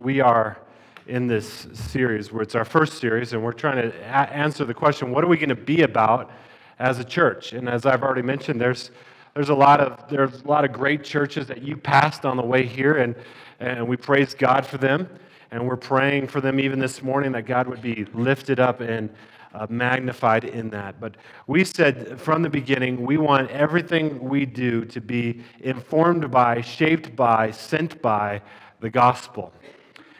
we are in this series where it's our first series, and we're trying to a- answer the question what are we going to be about as a church? And as I've already mentioned, there's, there's, a, lot of, there's a lot of great churches that you passed on the way here, and, and we praise God for them. And we're praying for them even this morning that God would be lifted up and uh, magnified in that. But we said from the beginning, we want everything we do to be informed by, shaped by, sent by the gospel.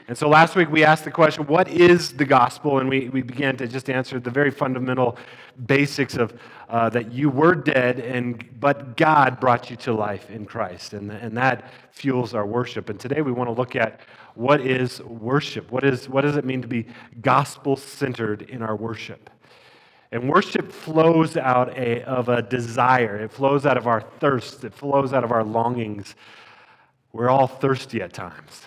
And so last week we asked the question, what is the gospel? And we, we began to just answer the very fundamental basics of uh, that you were dead, and, but God brought you to life in Christ. And, and that fuels our worship. And today we want to look at what is worship? What, is, what does it mean to be gospel centered in our worship? And worship flows out a, of a desire, it flows out of our thirst, it flows out of our longings. We're all thirsty at times.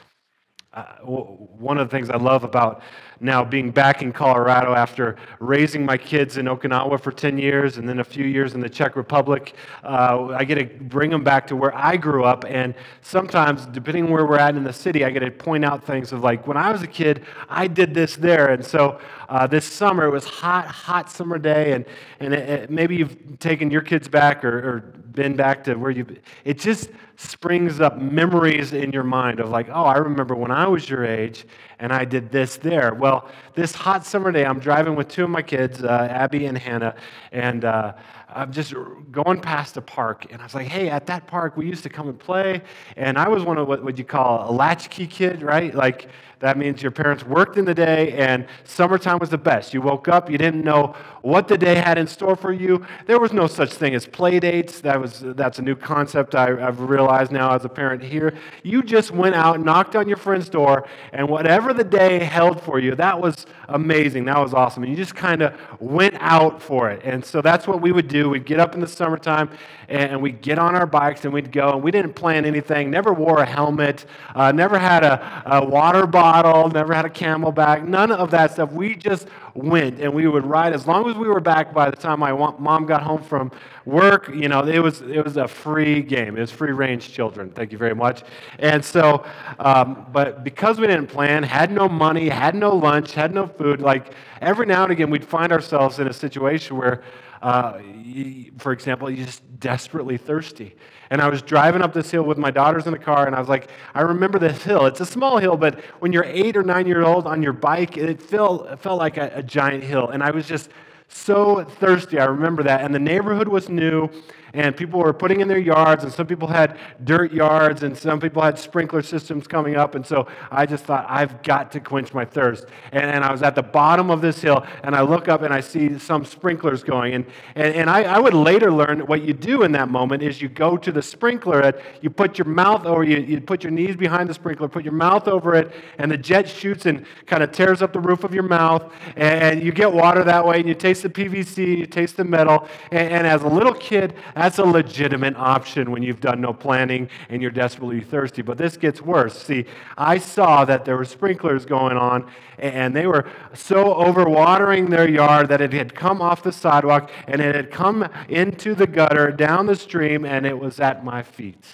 Uh, one of the things I love about now being back in Colorado after raising my kids in Okinawa for 10 years and then a few years in the Czech Republic, uh, I get to bring them back to where I grew up. And sometimes, depending on where we're at in the city, I get to point out things of like, when I was a kid, I did this there. And so uh, this summer, it was hot, hot summer day. And, and it, it, maybe you've taken your kids back or, or been back to where you, it just springs up memories in your mind of like, oh, I remember when I was your age and I did this there. Well, this hot summer day, I'm driving with two of my kids, uh, Abby and Hannah, and uh, I'm just going past a park, and I was like, hey, at that park, we used to come and play. And I was one of what would you call a latchkey kid, right? Like, that means your parents worked in the day, and summertime was the best. You woke up, you didn't know what the day had in store for you. There was no such thing as play dates. That was, that's a new concept I, have realized now as a parent here. You just went out, knocked on your friend's door, and whatever the day held for you, that was amazing. That was awesome. And you just kind of went out for it. And so that's what we would do. We'd get up in the summertime, and we'd get on our bikes, and we'd go. And we didn't plan anything, never wore a helmet, uh, never had a, a water bottle bottle, never had a CamelBak, none of that stuff. We just went and we would ride as long as we were back by the time my mom got home from work. You know, it was, it was a free game. It was free range children. Thank you very much. And so, um, but because we didn't plan, had no money, had no lunch, had no food, like every now and again we'd find ourselves in a situation where, uh, for example, you're just desperately thirsty. And I was driving up this hill with my daughters in the car, and I was like, I remember this hill. It's a small hill, but when you're eight or nine years old on your bike, it felt, it felt like a, a giant hill. And I was just so thirsty. I remember that. And the neighborhood was new, and people were putting in their yards, and some people had dirt yards, and some people had sprinkler systems coming up. And so I just thought, I've got to quench my thirst. And, and I was at the bottom of this hill, and I look up and I see some sprinklers going. And, and, and I, I would later learn what you do in that moment is you go to the sprinkler, and you put your mouth over, you, you put your knees behind the sprinkler, put your mouth over it, and the jet shoots and kind of tears up the roof of your mouth, and you get water that way, and you taste the PVC, and you taste the metal. And, and as a little kid, that's a legitimate option when you've done no planning and you're desperately thirsty. But this gets worse. See, I saw that there were sprinklers going on, and they were so overwatering their yard that it had come off the sidewalk and it had come into the gutter, down the stream, and it was at my feet.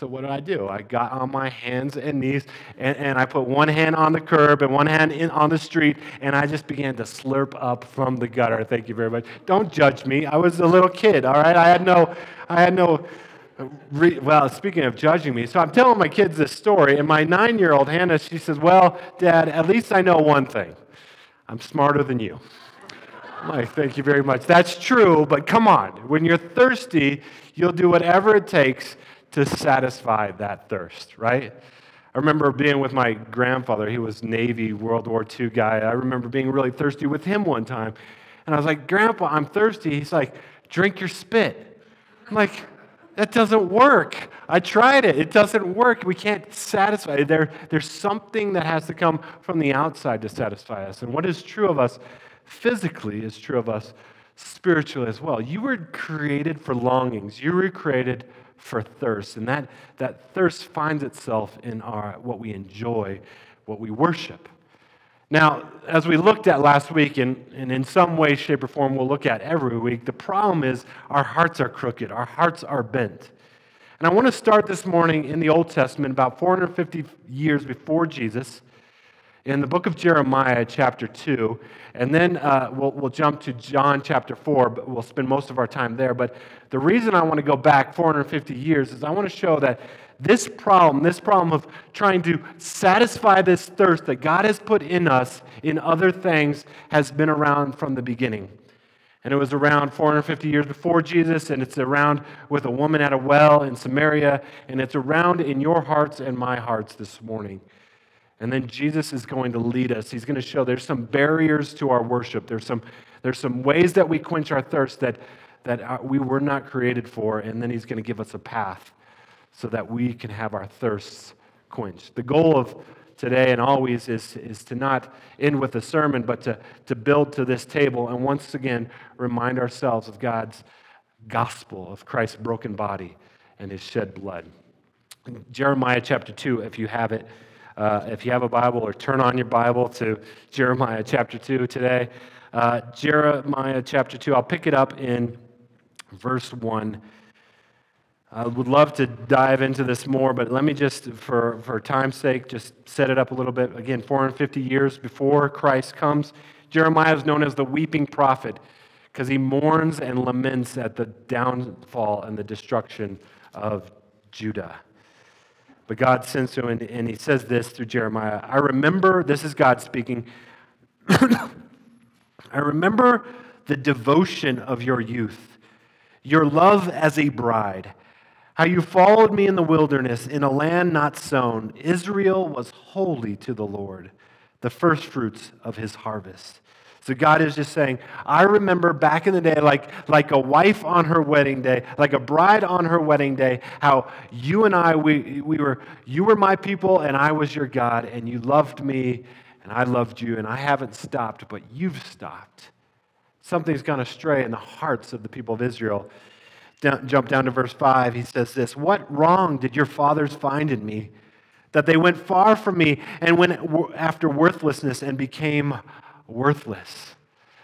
So what did I do? I got on my hands and knees and, and I put one hand on the curb and one hand in, on the street and I just began to slurp up from the gutter. Thank you very much. Don't judge me. I was a little kid, all right? I had no, I had no, well, speaking of judging me, so I'm telling my kids this story and my nine-year-old Hannah, she says, well, Dad, at least I know one thing. I'm smarter than you. Mike, thank you very much. That's true, but come on. When you're thirsty, you'll do whatever it takes to satisfy that thirst, right? I remember being with my grandfather. He was Navy World War II guy. I remember being really thirsty with him one time. And I was like, Grandpa, I'm thirsty. He's like, drink your spit. I'm like, that doesn't work. I tried it. It doesn't work. We can't satisfy. There, there's something that has to come from the outside to satisfy us. And what is true of us physically is true of us spiritually as well. You were created for longings. You were created for thirst. And that, that thirst finds itself in our, what we enjoy, what we worship. Now, as we looked at last week, and, and in some way, shape, or form, we'll look at every week, the problem is our hearts are crooked, our hearts are bent. And I want to start this morning in the Old Testament, about 450 years before Jesus, in the book of Jeremiah, chapter 2. And then uh, we'll, we'll jump to John chapter 4, but we'll spend most of our time there. But the reason I want to go back 450 years is I want to show that this problem, this problem of trying to satisfy this thirst that God has put in us in other things, has been around from the beginning. And it was around 450 years before Jesus, and it's around with a woman at a well in Samaria, and it's around in your hearts and my hearts this morning. And then Jesus is going to lead us. He's going to show there's some barriers to our worship. There's some, there's some ways that we quench our thirst that, that uh, we were not created for, and then he's going to give us a path so that we can have our thirsts quenched. The goal of today and always is, is to not end with a sermon, but to, to build to this table and once again remind ourselves of God's gospel, of Christ's broken body and his shed blood. Jeremiah chapter 2, if you have it, uh, if you have a Bible, or turn on your Bible to Jeremiah chapter 2 today. Uh, Jeremiah chapter 2, I'll pick it up in verse 1 I would love to dive into this more, but let me just, for, for time's sake, just set it up a little bit. Again, 450 years before Christ comes, Jeremiah is known as the weeping prophet because he mourns and laments at the downfall and the destruction of Judah. But God sends to him, and, and he says this through Jeremiah I remember, this is God speaking, I remember the devotion of your youth, your love as a bride how you followed me in the wilderness in a land not sown. Israel was holy to the Lord, the firstfruits of his harvest. So God is just saying, I remember back in the day, like, like a wife on her wedding day, like a bride on her wedding day, how you and I, we, we were, you were my people and I was your God, and you loved me and I loved you, and I haven't stopped, but you've stopped. Something's gone astray in the hearts of the people of Israel down, jump down to verse 5, he says this What wrong did your fathers find in me? That they went far from me and went after worthlessness and became worthless.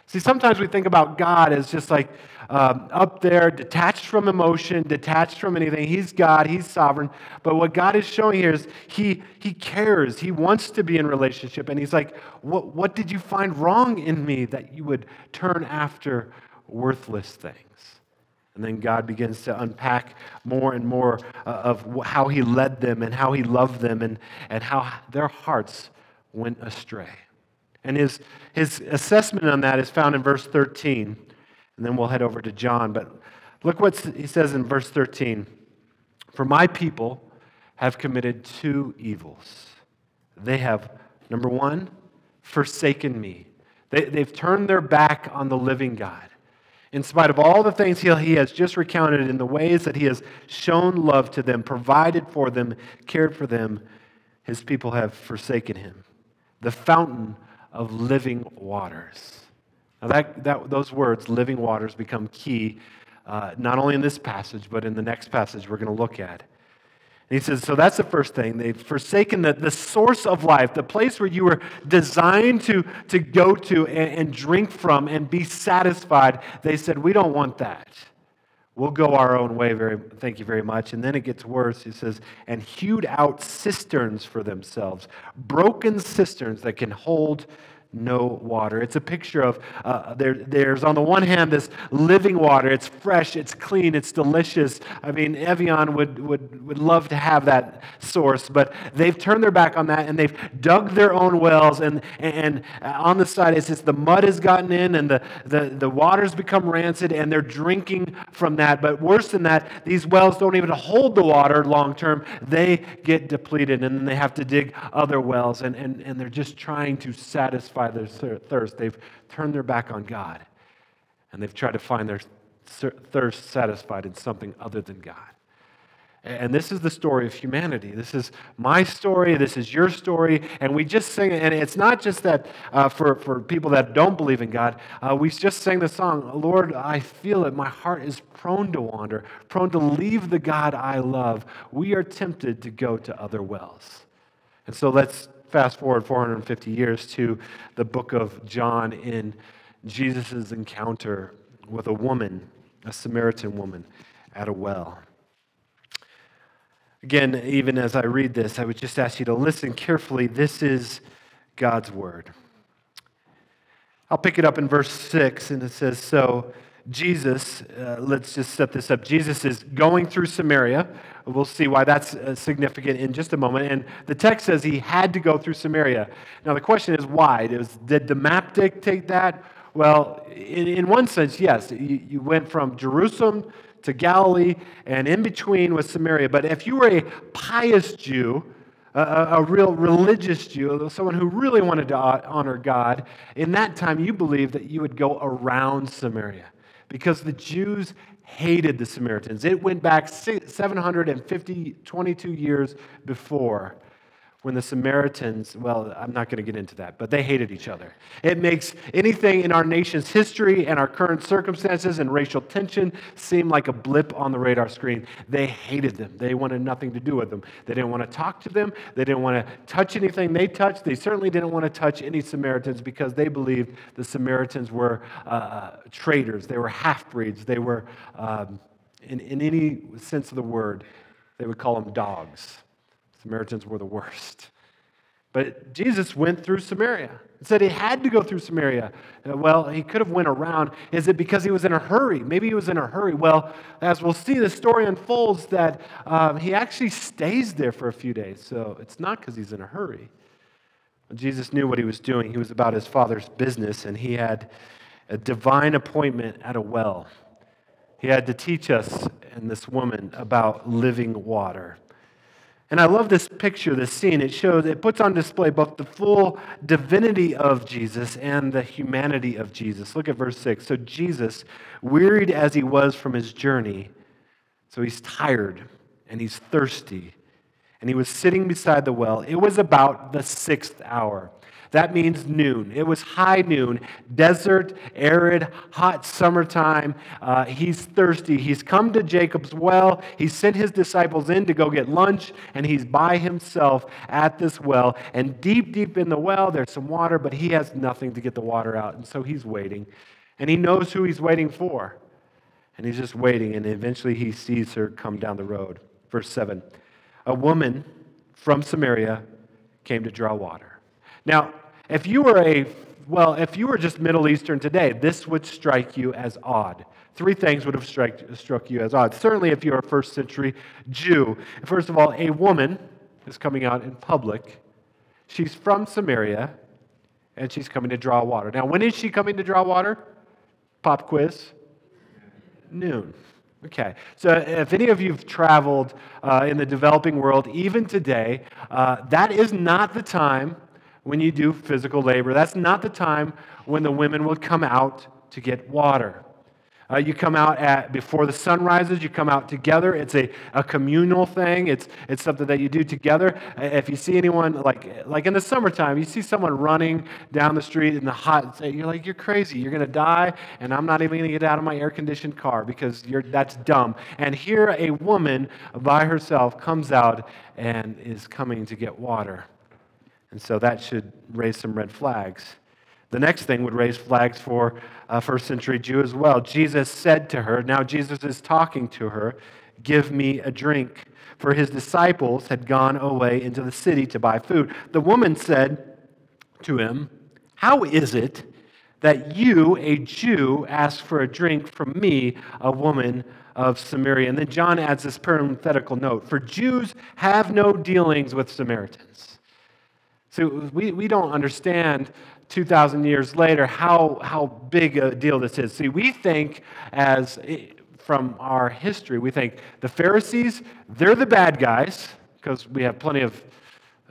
See, sometimes we think about God as just like um, up there, detached from emotion, detached from anything. He's God, He's sovereign. But what God is showing here is He, he cares, He wants to be in relationship. And He's like, what, what did you find wrong in me that you would turn after worthless things? And then God begins to unpack more and more uh, of how He led them and how He loved them and, and how their hearts went astray. And his, his assessment on that is found in verse 13. And then we'll head over to John. But look what he says in verse 13 For my people have committed two evils. They have, number one, forsaken me. They, they've turned their back on the living God in spite of all the things he, he has just recounted in the ways that he has shown love to them, provided for them, cared for them, his people have forsaken him. The fountain of living waters. Now, that, that, those words, living waters, become key uh, not only in this passage, but in the next passage we're going to look at. And he says, so that's the first thing. They've forsaken the, the source of life, the place where you were designed to, to go to and, and drink from and be satisfied. They said, we don't want that. We'll go our own way. Very, thank you very much. And then it gets worse. He says, and hewed out cisterns for themselves, broken cisterns that can hold no water. It's a picture of uh, there, there's on the one hand this living water. It's fresh, it's clean, it's delicious. I mean, Evian would, would, would love to have that source, but they've turned their back on that and they've dug their own wells. And, and on the side, it's just the mud has gotten in and the, the, the water's become rancid and they're drinking from that. But worse than that, these wells don't even hold the water long term. They get depleted and then they have to dig other wells and, and, and they're just trying to satisfy satisfy their thirst. They've turned their back on God and they've tried to find their thirst satisfied in something other than God. And this is the story of humanity. This is my story. This is your story. And we just sing, and it's not just that uh, for, for people that don't believe in God. Uh, we just sang the song, Lord, I feel it. My heart is prone to wander, prone to leave the God I love. We are tempted to go to other wells. And so let's fast forward 450 years to the book of John in Jesus' encounter with a woman, a Samaritan woman, at a well. Again, even as I read this, I would just ask you to listen carefully. This is God's word. I'll pick it up in verse 6, and it says, So Jesus, uh, let's just set this up. Jesus is going through Samaria. We'll see why that's uh, significant in just a moment. And the text says he had to go through Samaria. Now, the question is why? Does, did the map dictate that? Well, in, in one sense, yes. You, you went from Jerusalem to Galilee, and in between was Samaria. But if you were a pious Jew, a, a, real religious Jew, someone who really wanted to honor God, in that time you believed that you would go around Samaria because the Jews hated the Samaritans. It went back 750, 22 years before when the Samaritans, well, I'm not going to get into that, but they hated each other. It makes anything in our nation's history and our current circumstances and racial tension seem like a blip on the radar screen. They hated them. They wanted nothing to do with them. They didn't want to talk to them. They didn't want to touch anything they touched. They certainly didn't want to touch any Samaritans because they believed the Samaritans were uh, traitors. They were half breeds. They were, um, in, in any sense of the word, they would call them dogs. Samaritans were the worst. But Jesus went through Samaria. It said he had to go through Samaria. Uh, well, he could have went around. Is it because he was in a hurry? Maybe he was in a hurry. Well, as we'll see, the story unfolds that um, he actually stays there for a few days. So it's not because he's in a hurry. Jesus knew what he was doing. He was about his father's business, and he had a divine appointment at a well. He had to teach us and this woman about living water. And I love this picture, this scene. It shows, it puts on display both the full divinity of Jesus and the humanity of Jesus. Look at verse 6. So Jesus, wearied as he was from his journey, so he's tired and he's thirsty, and he was sitting beside the well. It was about the sixth hour. That means noon. It was high noon, desert, arid, hot summertime. Uh, he's thirsty. He's come to Jacob's well. He sent his disciples in to go get lunch, and he's by himself at this well. And deep, deep in the well, there's some water, but he has nothing to get the water out. And so he's waiting. And he knows who he's waiting for. And he's just waiting, and eventually he sees her come down the road. Verse 7 A woman from Samaria came to draw water. Now, if you were a, well, if you were just Middle Eastern today, this would strike you as odd. Three things would have struck, struck you as odd. Certainly, if you're a first century Jew. First of all, a woman is coming out in public. She's from Samaria, and she's coming to draw water. Now, when is she coming to draw water? Pop quiz. Noon. Okay, so if any of you have traveled uh, in the developing world, even today, uh, that is not the time when you do physical labor. That's not the time when the women will come out to get water. Uh, you come out at before the sun rises. You come out together. It's a, a communal thing. It's, it's something that you do together. Uh, if you see anyone like like in the summertime, you see someone running down the street in the hot. You're like, you're crazy. You're gonna die, and I'm not even gonna get out of my air conditioned car because you're that's dumb. And here, a woman by herself comes out and is coming to get water. And so that should raise some red flags. The next thing would raise flags for a first century Jew as well. Jesus said to her, now Jesus is talking to her, Give me a drink. For his disciples had gone away into the city to buy food. The woman said to him, How is it that you, a Jew, ask for a drink from me, a woman of Samaria? And then John adds this parenthetical note For Jews have no dealings with Samaritans. So we, we don't understand 2,000 years later how, how big a deal this is. See, we think as from our history, we think the Pharisees, they're the bad guys, because we have plenty of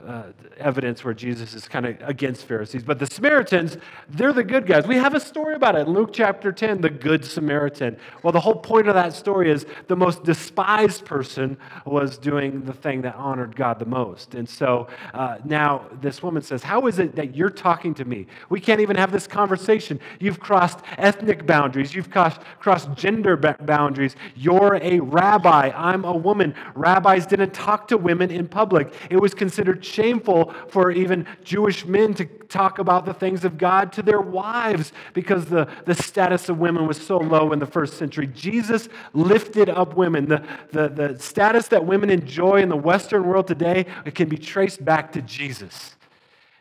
uh, evidence where Jesus is kind of against Pharisees. But the Samaritans, they're the good guys. We have a story about it. Luke chapter 10, the Good Samaritan. Well, the whole point of that story is the most despised person was doing the thing that honored God the most. And so uh, now this woman says, How is it that you're talking to me? We can't even have this conversation. You've crossed ethnic boundaries, you've crossed, crossed gender boundaries. You're a rabbi. I'm a woman. Rabbis didn't talk to women in public, it was considered shameful for even Jewish men to talk about the things of God to their wives because the, the status of women was so low in the first century. Jesus lifted up women. The, the, the status that women enjoy in the Western world today it can be traced back to Jesus.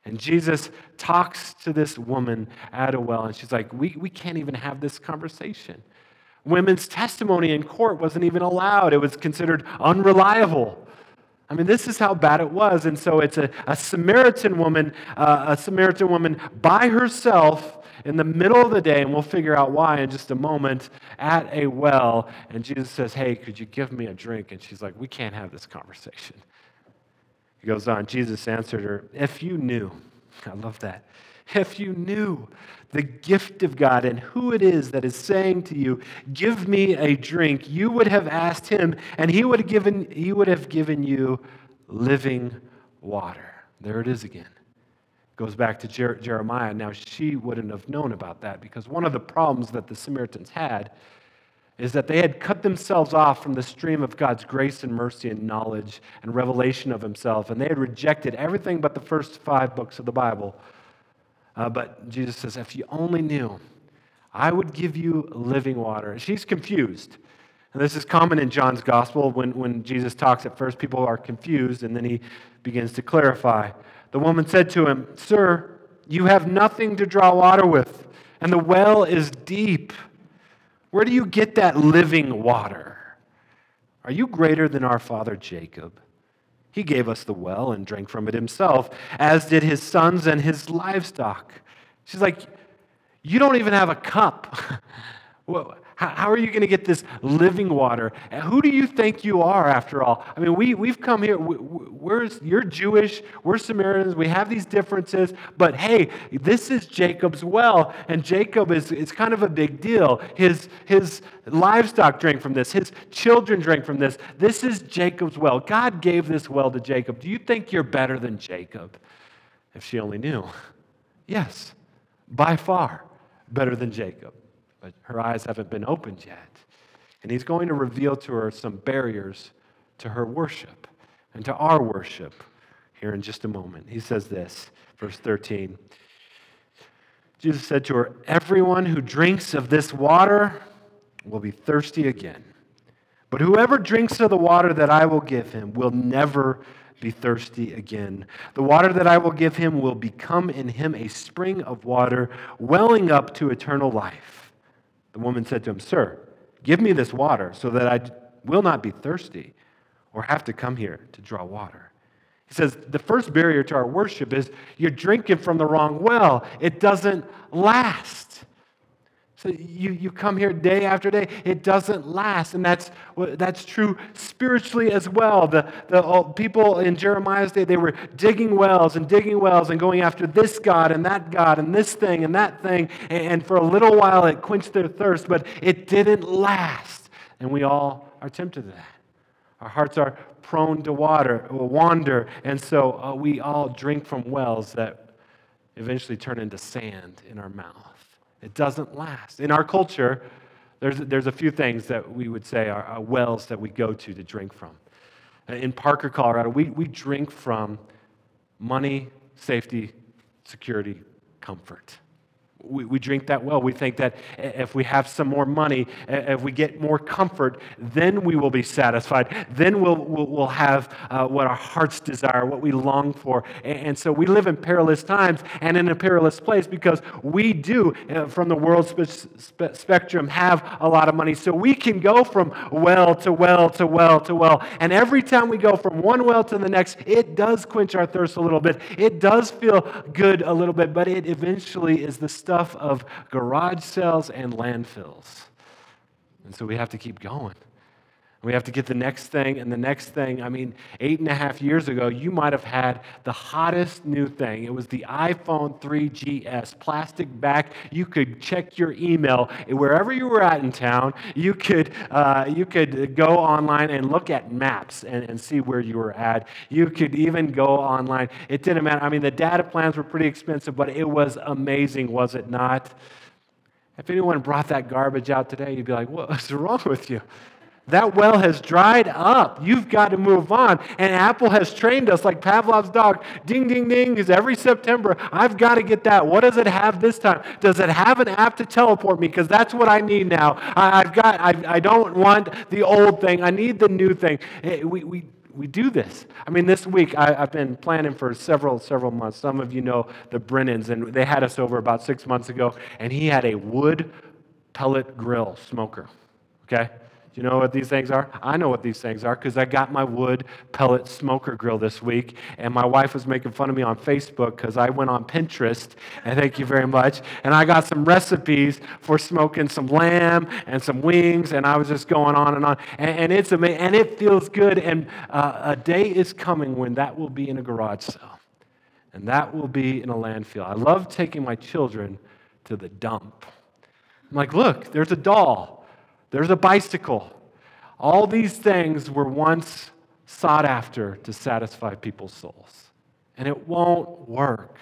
And Jesus talks to this woman at a well, and she's like, We, we can't even have this conversation. Women's testimony in court wasn't even allowed, it was considered unreliable. I mean, this is how bad it was. And so it's a, a Samaritan woman, uh, a Samaritan woman by herself in the middle of the day, and we'll figure out why in just a moment, at a well. And Jesus says, Hey, could you give me a drink? And she's like, We can't have this conversation. He goes on, Jesus answered her, If you knew, I love that. If you knew the gift of God and who it is that is saying to you, Give me a drink, you would have asked him, and he would have given, he would have given you living water. There it is again. Goes back to Jer- Jeremiah. Now, she wouldn't have known about that because one of the problems that the Samaritans had is that they had cut themselves off from the stream of God's grace and mercy and knowledge and revelation of Himself, and they had rejected everything but the first five books of the Bible. Uh, but Jesus says, if you only knew, I would give you living water. She's confused. And this is common in John's gospel. When, when Jesus talks at first, people are confused, and then he begins to clarify. The woman said to him, Sir, you have nothing to draw water with, and the well is deep. Where do you get that living water? Are you greater than our father Jacob? He gave us the well and drank from it himself, as did his sons and his livestock. She's like, You don't even have a cup. How are you going to get this living water? Who do you think you are, after all? I mean, we, we've come here, we're, you're Jewish, we're Samaritans, we have these differences, but hey, this is Jacob's well, and Jacob is it's kind of a big deal. His, his livestock drank from this, his children drank from this. This is Jacob's well. God gave this well to Jacob. Do you think you're better than Jacob? If she only knew. Yes, by far better than Jacob but her eyes haven't been opened yet. And he's going to reveal to her some barriers to her worship and to our worship here in just a moment. He says this, verse 13. Jesus said to her, Everyone who drinks of this water will be thirsty again. But whoever drinks of the water that I will give him will never be thirsty again. The water that I will give him will become in him a spring of water welling up to eternal life. The woman said to him, Sir, give me this water so that I will not be thirsty or have to come here to draw water. He says, The first barrier to our worship is you're drinking from the wrong well, it doesn't last. So you, you come here day after day, it doesn't last. And that's, that's true spiritually as well. The, the people in Jeremiah's day, they were digging wells and digging wells and going after this God and that God and this thing and that thing. And for a little while, it quenched their thirst, but it didn't last. And we all are tempted to that. Our hearts are prone to water, wander, and so uh, we all drink from wells that eventually turn into sand in our mouth. It doesn't last. In our culture, there's, there's a few things that we would say are, are wells that we go to to drink from. In Parker, Colorado, we, we drink from money, safety, security, comfort we, we drink that well. We think that if we have some more money, if we get more comfort, then we will be satisfied. Then we'll, we'll, we'll have uh, what our hearts desire, what we long for. And, so we live in perilous times and in a perilous place because we do, uh, from the world spe- spe- spectrum, have a lot of money. So we can go from well to well to well to well. And every time we go from one well to the next, it does quench our thirst a little bit. It does feel good a little bit, but it eventually is the stuff stuff of garage sales and landfills. And so we have to keep going. We have to get the next thing and the next thing. I mean, eight and a half years ago, you might have had the hottest new thing. It was the iPhone 3GS, plastic back. You could check your email wherever you were at in town. You could, uh, you could go online and look at maps and, and see where you were at. You could even go online. It didn't matter. I mean, the data plans were pretty expensive, but it was amazing, was it not? If anyone brought that garbage out today, you'd be like, what's wrong with you? That well has dried up. You've got to move on. And Apple has trained us like Pavlov's dog. Ding, ding, ding, is every September. I've got to get that. What does it have this time? Does it have an app to teleport me? Because that's what I need now. I, have got, I, I don't want the old thing. I need the new thing. Eh, we, we, we do this. I mean, this week I, have been planning for several, several months. Some of you know the Brennans, and they had us over about six months ago, and he had a wood pellet grill smoker. Okay? Do you know what these things are? I know what these things are because I got my wood pellet smoker grill this week, and my wife was making fun of me on Facebook because I went on Pinterest, and thank you very much, and I got some recipes for smoking some lamb and some wings, and I was just going on and on, and, and it's amazing, and it feels good, and uh, a day is coming when that will be in a garage sale, and that will be in a landfill. I love taking my children to the dump. I'm like, look, there's a doll. There's a bicycle. All these things were once sought after to satisfy people's souls. And it won't work.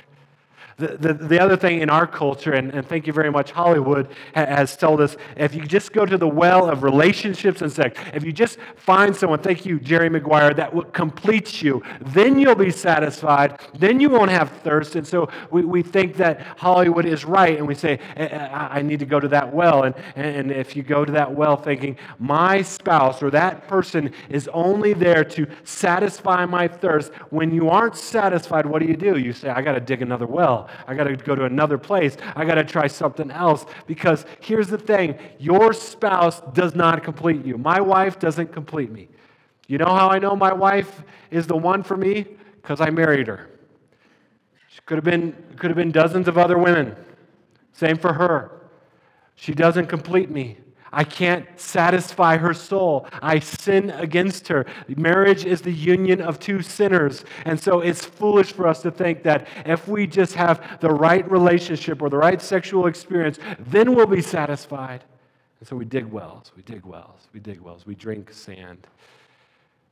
The, the, the, other thing in our culture, and, and thank you very much, Hollywood has told us if you just go to the well of relationships and sex, if you just find someone, thank you, Jerry Maguire, that will complete you, then you'll be satisfied. Then you won't have thirst. And so we, we think that Hollywood is right, and we say, eh, eh, I, I need to go to that well. And, and if you go to that well thinking, my spouse or that person is only there to satisfy my thirst, when you aren't satisfied, what do you do? You say, I got to dig another well. I got to go to another place. I got to try something else. Because here's the thing your spouse does not complete you. My wife doesn't complete me. You know how I know my wife is the one for me? Because I married her. She could have been could have been dozens of other women. Same for her. She doesn't complete me. I can't satisfy her soul. I sin against her. Marriage is the union of two sinners. And so it's foolish for us to think that if we just have the right relationship or the right sexual experience, then we'll be satisfied. And so we dig wells, we dig wells, we dig wells, we drink sand.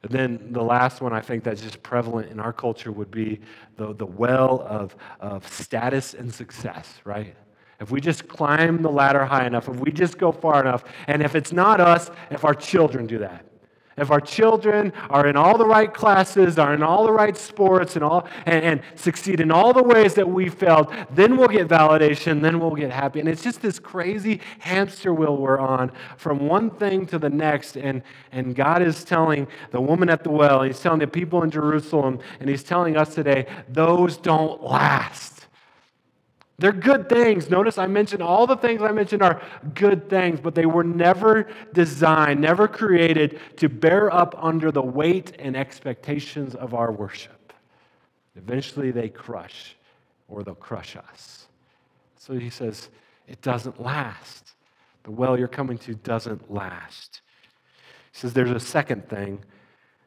And then the last one I think that's just prevalent in our culture would be the, the well of, of status and success, right? If we just climb the ladder high enough, if we just go far enough, and if it's not us, if our children do that. If our children are in all the right classes, are in all the right sports, and, all, and, and succeed in all the ways that we failed, then we'll get validation, then we'll get happy. And it's just this crazy hamster wheel we're on from one thing to the next. And, and God is telling the woman at the well, He's telling the people in Jerusalem, and He's telling us today, those don't last. They're good things. Notice I mentioned all the things I mentioned are good things, but they were never designed, never created to bear up under the weight and expectations of our worship. Eventually they crush or they'll crush us. So he says, it doesn't last. The well you're coming to doesn't last. He says there's a second thing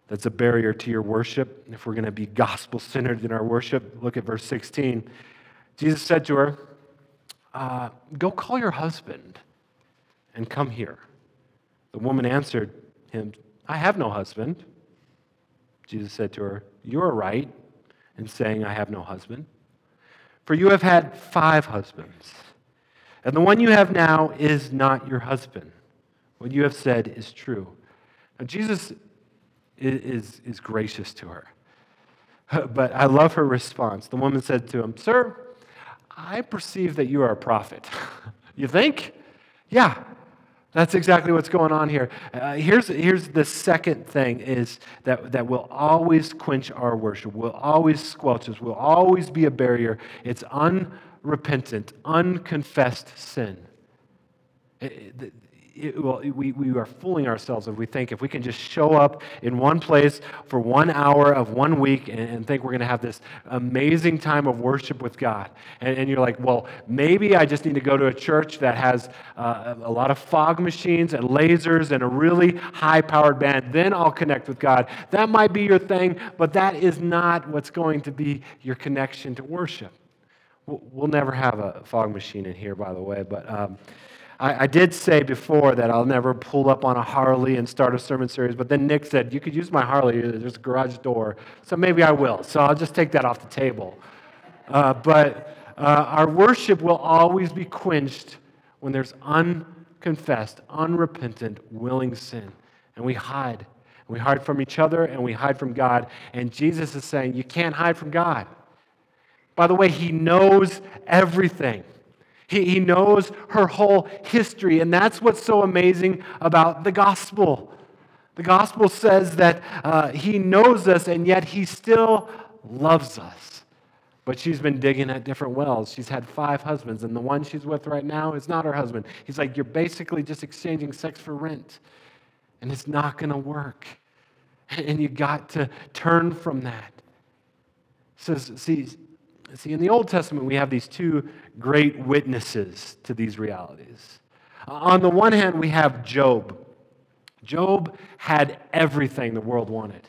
that's a barrier to your worship. If we're going to be gospel centered in our worship, look at verse 16. Jesus said to her, uh, Go call your husband and come here. The woman answered him, I have no husband. Jesus said to her, You are right in saying, I have no husband. For you have had five husbands, and the one you have now is not your husband. What you have said is true. Now, Jesus is, is, is gracious to her. But I love her response. The woman said to him, Sir, I perceive that you are a prophet. you think? Yeah, that's exactly what's going on here. Uh, here's, here's the second thing is that, that will always quench our worship, will always squelch us, will always be a barrier. It's unrepentant, unconfessed sin. It, it, it, well, we, we are fooling ourselves if we think if we can just show up in one place for one hour of one week and, and think we're going to have this amazing time of worship with God. And, and, you're like, well, maybe I just need to go to a church that has uh, a lot of fog machines and lasers and a really high powered band. Then I'll connect with God. That might be your thing, but that is not what's going to be your connection to worship. We'll, we'll never have a fog machine in here, by the way, but. Um, I, I, did say before that I'll never pull up on a Harley and start a sermon series, but then Nick said, You could use my Harley, there's a garage door. So maybe I will. So I'll just take that off the table. Uh, but uh, our worship will always be quenched when there's unconfessed, unrepentant, willing sin. and we hide. We hide from each other and we hide from God. And Jesus is saying, You can't hide from God. By the way, He knows everything. He, he knows her whole history. And that's what's so amazing about the gospel. The gospel says that uh, He knows us and yet He still loves us. But she's been digging at different wells. She's had five husbands, and the one she's with right now is not her husband. He's like, You're basically just exchanging sex for rent, and it's not going to work. And you got to turn from that. Says, see, see, in the Old Testament, we have these two great witnesses to these realities. On the one hand, we have Job. Job had everything the world wanted.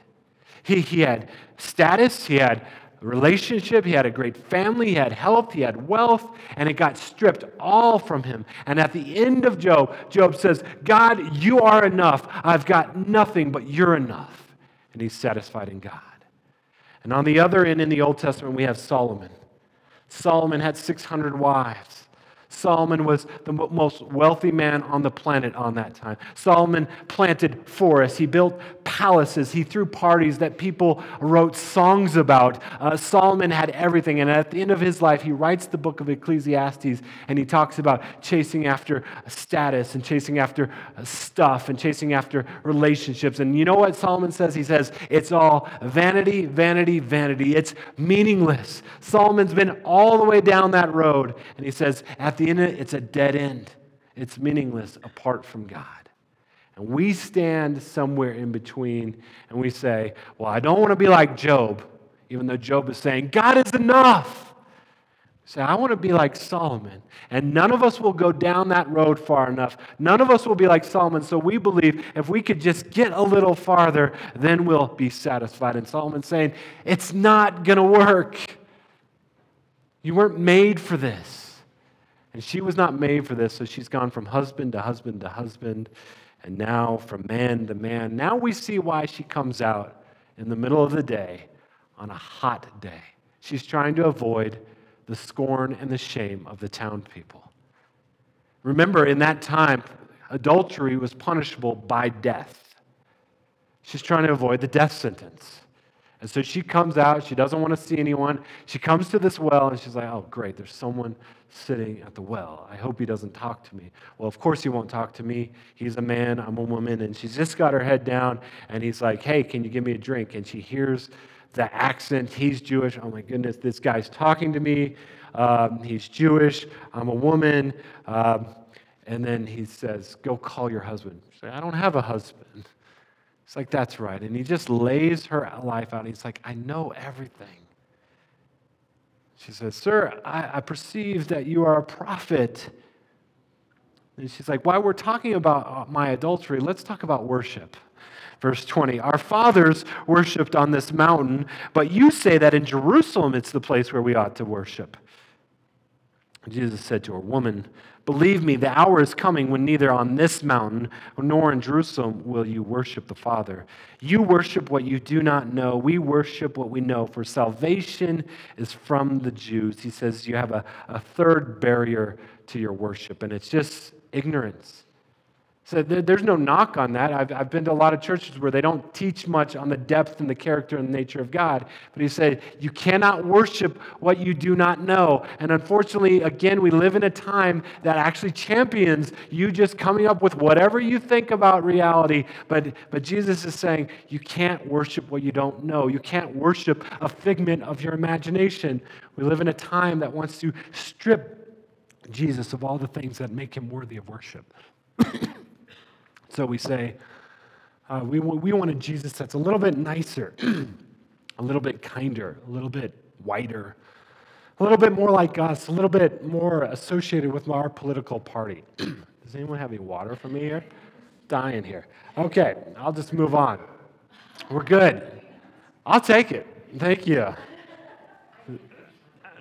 He, he had status, he had relationship, he had a great family, he had health, he had wealth, and it got stripped all from him. And at the end of Job, Job says, God, you are enough. I've got nothing, but you're enough. And he's satisfied in God. And on the other end in the Old Testament, we have Solomon. Solomon had 600 wives. Solomon was the most wealthy man on the planet on that time. Solomon planted forests. He built palaces. He threw parties that people wrote songs about. Uh, Solomon had everything. And at the end of his life, he writes the book of Ecclesiastes and he talks about chasing after status and chasing after stuff and chasing after relationships. And you know what Solomon says? He says, It's all vanity, vanity, vanity. It's meaningless. Solomon's been all the way down that road. And he says, At the end it, it's a dead end. It's meaningless apart from God. And we stand somewhere in between and we say, Well, I don't want to be like Job, even though Job is saying, God is enough. Say, I want to be like Solomon. And none of us will go down that road far enough. None of us will be like Solomon. So we believe if we could just get a little farther, then we'll be satisfied. And Solomon's saying, It's not going to work. You weren't made for this. And she was not made for this, so she's gone from husband to husband to husband, and now from man to man. Now we see why she comes out in the middle of the day on a hot day. She's trying to avoid the scorn and the shame of the town people. Remember, in that time, adultery was punishable by death. She's trying to avoid the death sentence. And so she comes out. She doesn't want to see anyone. She comes to this well and she's like, oh, great, there's someone sitting at the well. I hope he doesn't talk to me. Well, of course he won't talk to me. He's a man, I'm a woman. And she's just got her head down and he's like, hey, can you give me a drink? And she hears the accent. He's Jewish. Oh my goodness, this guy's talking to me. Um, he's Jewish. I'm a woman. Um, and then he says, go call your husband. She's like, I don't have a husband. It's like, that's right. And he just lays her life out. He's like, I know everything. She says, Sir, I, I perceive that you are a prophet. And she's like, While we're talking about uh, my adultery, let's talk about worship. Verse 20 Our fathers worshiped on this mountain, but you say that in Jerusalem it's the place where we ought to worship. Jesus said to her, Woman, believe me, the hour is coming when neither on this mountain nor in Jerusalem will you worship the Father. You worship what you do not know. We worship what we know, for salvation is from the Jews. He says you have a, a third barrier to your worship, and it's just ignorance. So there's no knock on that. I've, I've been to a lot of churches where they don't teach much on the depth and the character and the nature of God. But he said, You cannot worship what you do not know. And unfortunately, again, we live in a time that actually champions you just coming up with whatever you think about reality. But, but Jesus is saying, You can't worship what you don't know. You can't worship a figment of your imagination. We live in a time that wants to strip Jesus of all the things that make him worthy of worship. So we say, uh, we, we want a Jesus that's a little bit nicer, a little bit kinder, a little bit whiter, a little bit more like us, a little bit more associated with our political party. Does anyone have any water for me here? Dying here. Okay, I'll just move on. We're good. I'll take it. Thank you.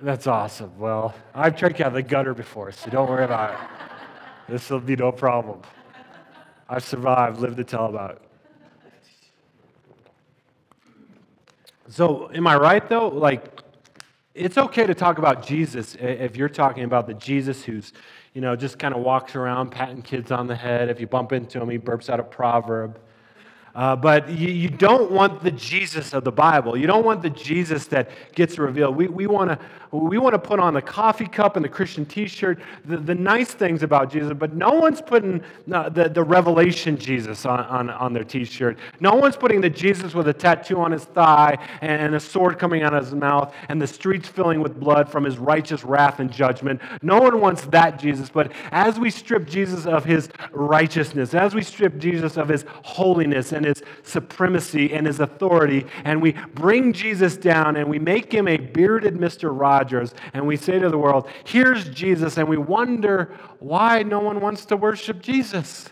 That's awesome. Well, I've drank out of the gutter before, so don't worry about it. This will be no problem. I've survived, lived to tell about it. So, am I right though? Like, it's okay to talk about Jesus if you're talking about the Jesus who's, you know, just kind of walks around patting kids on the head. If you bump into him, he burps out a proverb. Uh, but you, you, don't want the Jesus of the Bible. You don't want the Jesus that gets revealed. We, we want to we wanna put on the coffee cup and the Christian t shirt, the, the nice things about Jesus, but no one's putting uh, the, the revelation Jesus on, on, on their t shirt. No one's putting the Jesus with a tattoo on his thigh and a sword coming out of his mouth and the streets filling with blood from his righteous wrath and judgment. No one wants that Jesus. But as we strip Jesus of his righteousness, as we strip Jesus of his holiness and his supremacy and his authority, and we bring Jesus down and we make him a bearded Mr. Rogers, and we say to the world, Here's Jesus, and we wonder why no one wants to worship Jesus.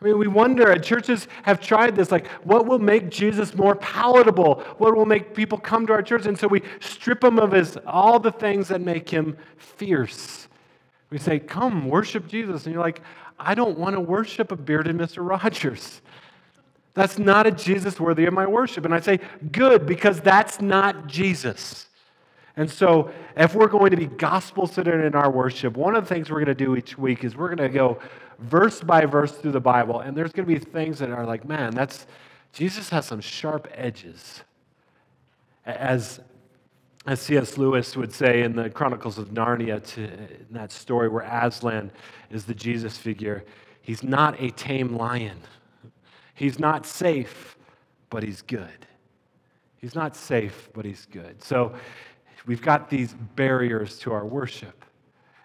I mean, we wonder, churches have tried this, like, what will make Jesus more palatable? What will make people come to our church? And so we strip him of his, all the things that make him fierce. We say, come, worship Jesus. And you're like, I don't want to worship a bearded Mr. Rogers. That's not a Jesus worthy of my worship. And I say, good, because that's not Jesus. And so, if we're going to be gospel centered in our worship, one of the things we're going to do each week is we're going to go verse by verse through the Bible, and there's going to be things that are like, man, that's Jesus has some sharp edges. As as C.S. Lewis would say in the Chronicles of Narnia, to, in that story where Aslan is the Jesus figure, he's not a tame lion. He's not safe, but he's good. He's not safe, but he's good. So we've got these barriers to our worship,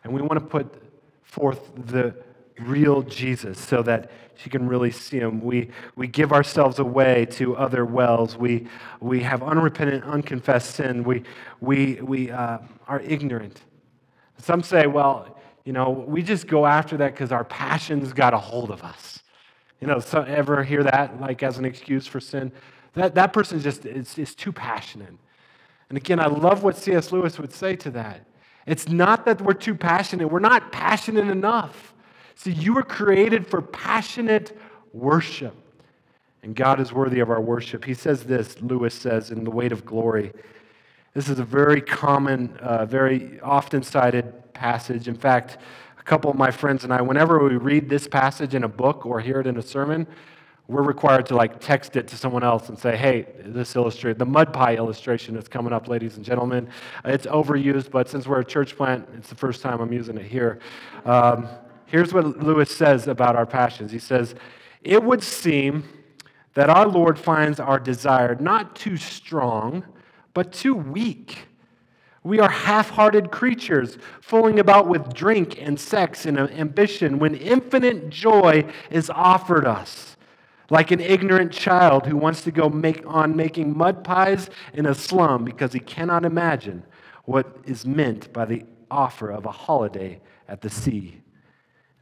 and we want to put forth the real Jesus so that she can really see him. We, we give ourselves away to other wells. We, we have unrepentant, unconfessed sin. We, we, we uh, are ignorant. Some say, well, you know, we just go after that because our passions got a hold of us. You know, so, ever hear that like as an excuse for sin? That, that person just is, is too passionate. And again, I love what C.S. Lewis would say to that. It's not that we're too passionate, we're not passionate enough. See, you were created for passionate worship. And God is worthy of our worship. He says this, Lewis says, in The Weight of Glory. This is a very common, uh, very often cited passage. In fact, couple of my friends and I, whenever we read this passage in a book or hear it in a sermon, we're required to like text it to someone else and say, hey, this illustration, the mud pie illustration is coming up, ladies and gentlemen. It's overused, but since we're a church plant, it's the first time I'm using it here. Um, Here's what Lewis says about our passions. He says, It would seem that our Lord finds our desire not too strong, but too weak. We are half hearted creatures, fooling about with drink and sex and ambition when infinite joy is offered us. Like an ignorant child who wants to go make, on making mud pies in a slum because he cannot imagine what is meant by the offer of a holiday at the sea.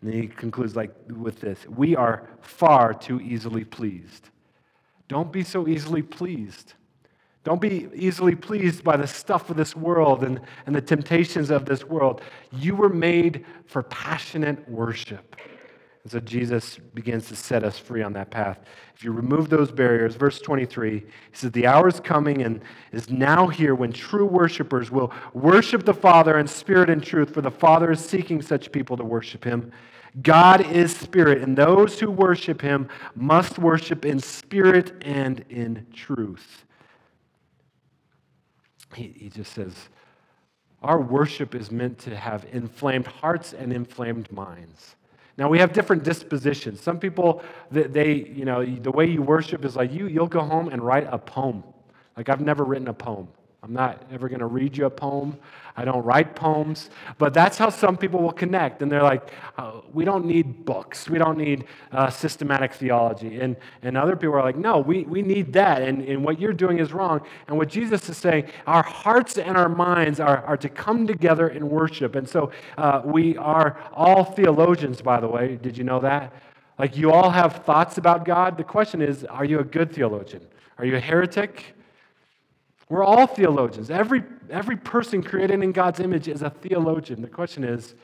And he concludes like with this We are far too easily pleased. Don't be so easily pleased. Don't be easily pleased by the stuff of this world and, and the temptations of this world. You were made for passionate worship. And so Jesus begins to set us free on that path. If you remove those barriers, verse 23, he says, The hour is coming and is now here when true worshipers will worship the Father in spirit and truth, for the Father is seeking such people to worship him. God is spirit, and those who worship him must worship in spirit and in truth. He, he just says, Our worship is meant to have inflamed hearts and inflamed minds. Now we have different dispositions. Some people, they, you know, the way you worship is like you, you'll go home and write a poem. Like I've never written a poem. I'm not ever going to read you a poem. I don't write poems. But that's how some people will connect. And they're like, oh, we don't need books. We don't need uh, systematic theology. And, and other people are like, no, we, we need that. And, and what you're doing is wrong. And what Jesus is saying, our hearts and our minds are, are to come together in worship. And so uh, we are all theologians, by the way. Did you know that? Like you all have thoughts about God. The question is, are you a good theologian? Are you a heretic? We're all theologians. Every, every person created in God's image is a theologian. The question is,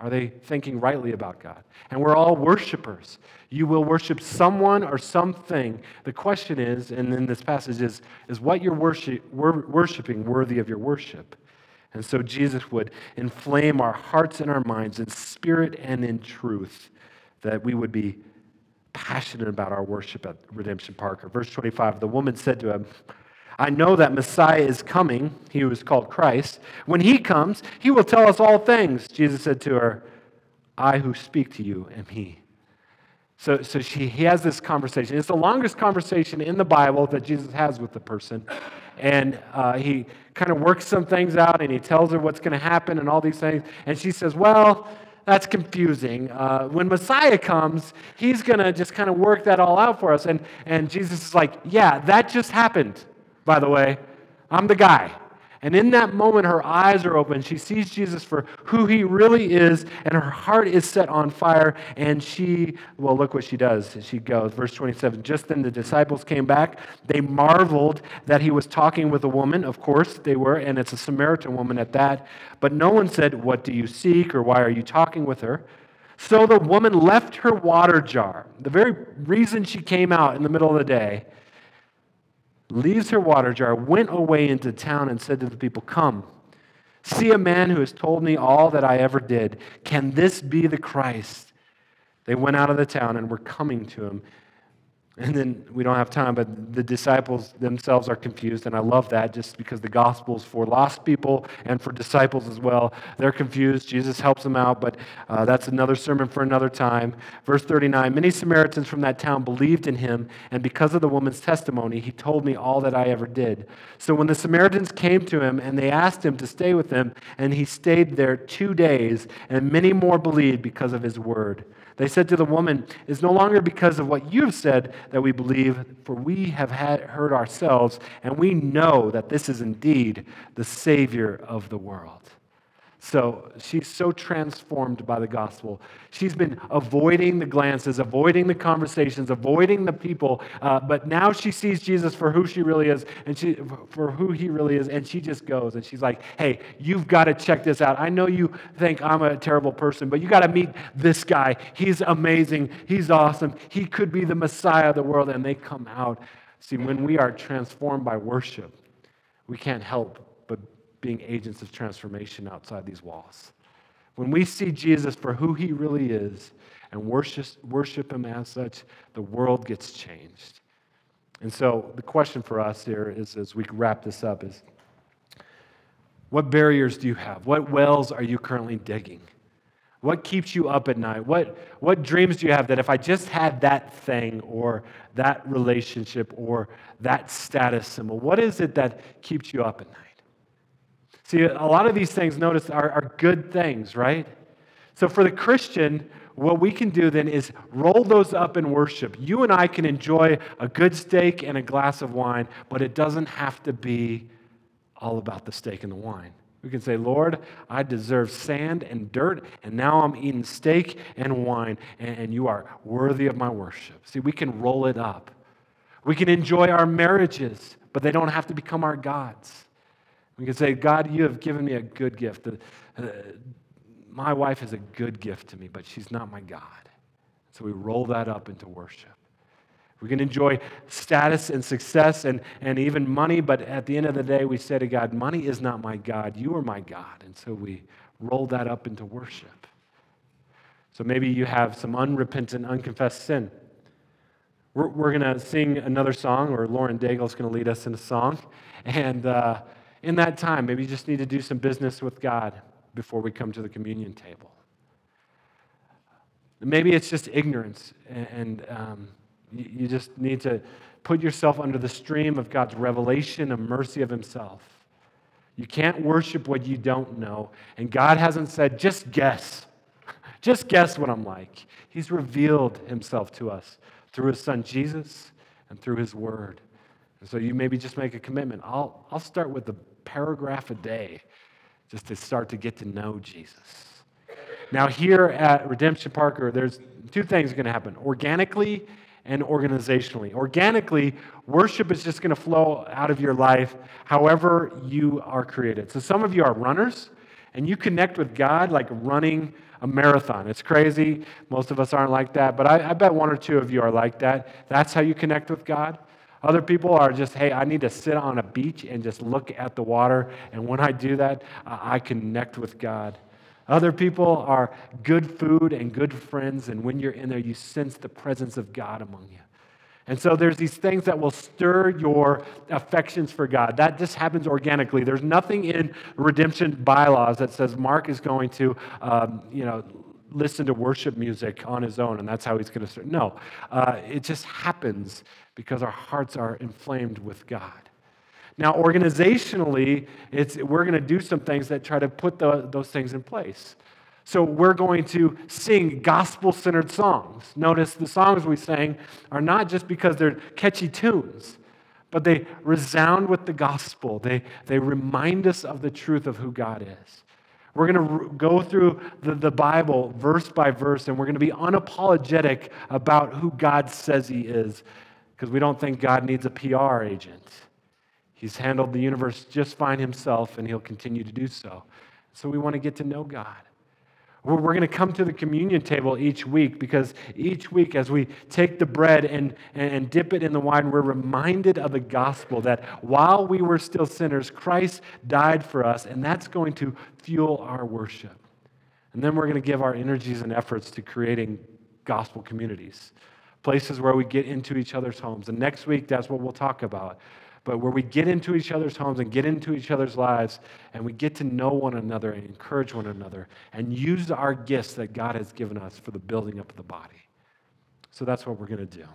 are they thinking rightly about God? And we're all worshipers. You will worship someone or something. The question is, and in this passage is, is what you're worship, worshiping worthy of your worship? And so Jesus would inflame our hearts and our minds in spirit and in truth, that we would be passionate about our worship at Redemption Parker. Verse 25 The woman said to him, I know that Messiah is coming, he who is called Christ. When he comes, he will tell us all things. Jesus said to her, I who speak to you am he. So, so she, he has this conversation. It's the longest conversation in the Bible that Jesus has with the person. And uh, he kind of works some things out and he tells her what's going to happen and all these things. And she says, Well, that's confusing. Uh, when Messiah comes, he's going to just kind of work that all out for us. And, and Jesus is like, Yeah, that just happened, by the way. I'm the guy. And in that moment, her eyes are open. She sees Jesus for who he really is, and her heart is set on fire. And she, well, look what she does. She goes, verse 27 Just then the disciples came back. They marveled that he was talking with a woman. Of course, they were, and it's a Samaritan woman at that. But no one said, What do you seek, or why are you talking with her? So the woman left her water jar. The very reason she came out in the middle of the day leaves her water jar, went away into town, and said to the people, Come, see a man who has told me all that I ever did. Can this be the Christ? They went out of the town and were coming to him. And then we don't have time, but the disciples themselves are confused. And I love that just because the gospel is for lost people and for disciples as well. They're confused. Jesus helps them out, but uh, that's another sermon for another time. Verse 39 Many Samaritans from that town believed in him, and because of the woman's testimony, he told me all that I ever did. So when the Samaritans came to him and they asked him to stay with them, and he stayed there two days, and many more believed because of his word. They said to the woman, It's no longer because of what you've said that we believe, for we have had, heard ourselves, and we know that this is indeed the Savior of the world. So she's so transformed by the gospel. She's been avoiding the glances, avoiding the conversations, avoiding the people, uh, but now she sees Jesus for who she really is and she, for who he really is, and she just goes and she's like, hey, you've got to check this out. I know you think I'm a terrible person, but you got to meet this guy. He's amazing. He's awesome. He could be the Messiah of the world. And they come out. See, when we are transformed by worship, we can't help being agents of transformation outside these walls. When we see Jesus for who he really is and worship, worship him as such, the world gets changed. And so the question for us here is as we wrap this up is what barriers do you have? What wells are you currently digging? What keeps you up at night? What, what dreams do you have that if I just had that thing or that relationship or that status symbol, what is it that keeps you up at night? See, a lot of these things, notice, are, are good things, right? So for the Christian, what we can do then is roll those up in worship. You and I can enjoy a good steak and a glass of wine, but it doesn't have to be all about the steak and the wine. We can say, Lord, I deserve sand and dirt, and now I'm eating steak and wine, and, you are worthy of my worship. See, we can roll it up. We can enjoy our marriages, but they don't have to become our gods. We can say, God, you have given me a good gift. Uh, my wife is a good gift to me, but she's not my God. So we roll that up into worship. We can enjoy status and success and, and even money, but at the end of the day, we say to God, Money is not my God. You are my God. And so we roll that up into worship. So maybe you have some unrepentant, unconfessed sin. We're, we're going to sing another song, or Lauren Daigle is going to lead us in a song. And uh, in that time, maybe you just need to do some business with God before we come to the communion table. Maybe it's just ignorance, and um, you just need to put yourself under the stream of God's revelation and mercy of Himself. You can't worship what you don't know, and God hasn't said, just guess. Just guess what I'm like. He's revealed Himself to us through His Son Jesus and through His Word. And so you maybe just make a commitment. I'll, I'll start with the paragraph a day just to start to get to know Jesus. Now, here at Redemption Parker, there's two things going to happen organically and organizationally. Organically, worship is just going to flow out of your life however you are created. So, some of you are runners and you connect with God like running a marathon. It's crazy. Most of us aren't like that, but I, I bet one or two of you are like that. That's how you connect with God. Other people are just, hey, I need to sit on a beach and just look at the water. And when I do that, I connect with God. Other people are good food and good friends, and when you're in there, you sense the presence of God among you. And so there's these things that will stir your affections for God. That just happens organically. There's nothing in redemption bylaws that says Mark is going to, um, you know, listen to worship music on his own, and that's how he's going to start. No, uh, it just happens because our hearts are inflamed with God. Now, organizationally, it's, we're going to do some things that try to put the, those things in place. So we're going to sing gospel centered songs. Notice the songs we sing are not just because they're catchy tunes, but they resound with the gospel. They, they remind us of the truth of who God is. We're going to go through the, the Bible verse by verse, and we're going to be unapologetic about who God says He is, because we don't think God needs a PR agent. He's handled the universe just fine Himself, and He'll continue to do so. So we want to get to know God. We're going to come to the communion table each week because each week, as we take the bread and, and dip it in the wine, we're reminded of the gospel that while we were still sinners, Christ died for us, and that's going to fuel our worship. And then we're going to give our energies and efforts to creating gospel communities, places where we get into each other's homes. And next week, that's what we'll talk about but where we get into each other's homes and get into each other's lives and we get to know one another and encourage one another and use our gifts that God has given us for the building up of the body. So that's what we're going to do.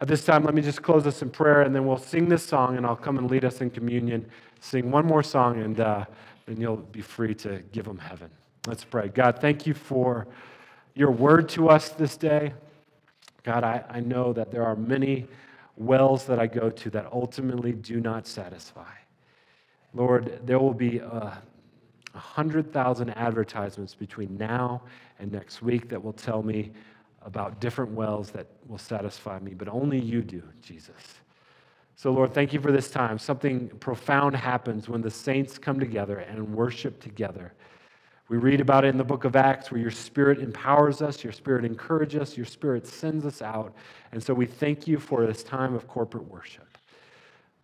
At this time, let me just close this in prayer and then we'll sing this song and I'll come and lead us in communion. Sing one more song and uh, then you'll be free to give them heaven. Let's pray. God, thank you for your word to us this day. God, I, I know that there are many wells that I go to that ultimately do not satisfy. Lord, there will be uh, a 100,000 advertisements between now and next week that will tell me about different wells that will satisfy me, but only you do, Jesus. So, Lord, thank you for this time. Something profound happens when the saints come together and worship together. We read about it in the book of Acts where your spirit empowers us, your spirit encourages us, your spirit sends us out. And so we thank you for this time of corporate worship.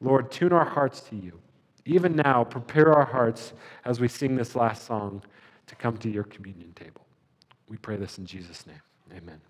Lord, tune our hearts to you. Even now, prepare our hearts as we sing this last song to come to your communion table. We pray this in Jesus' name. Amen.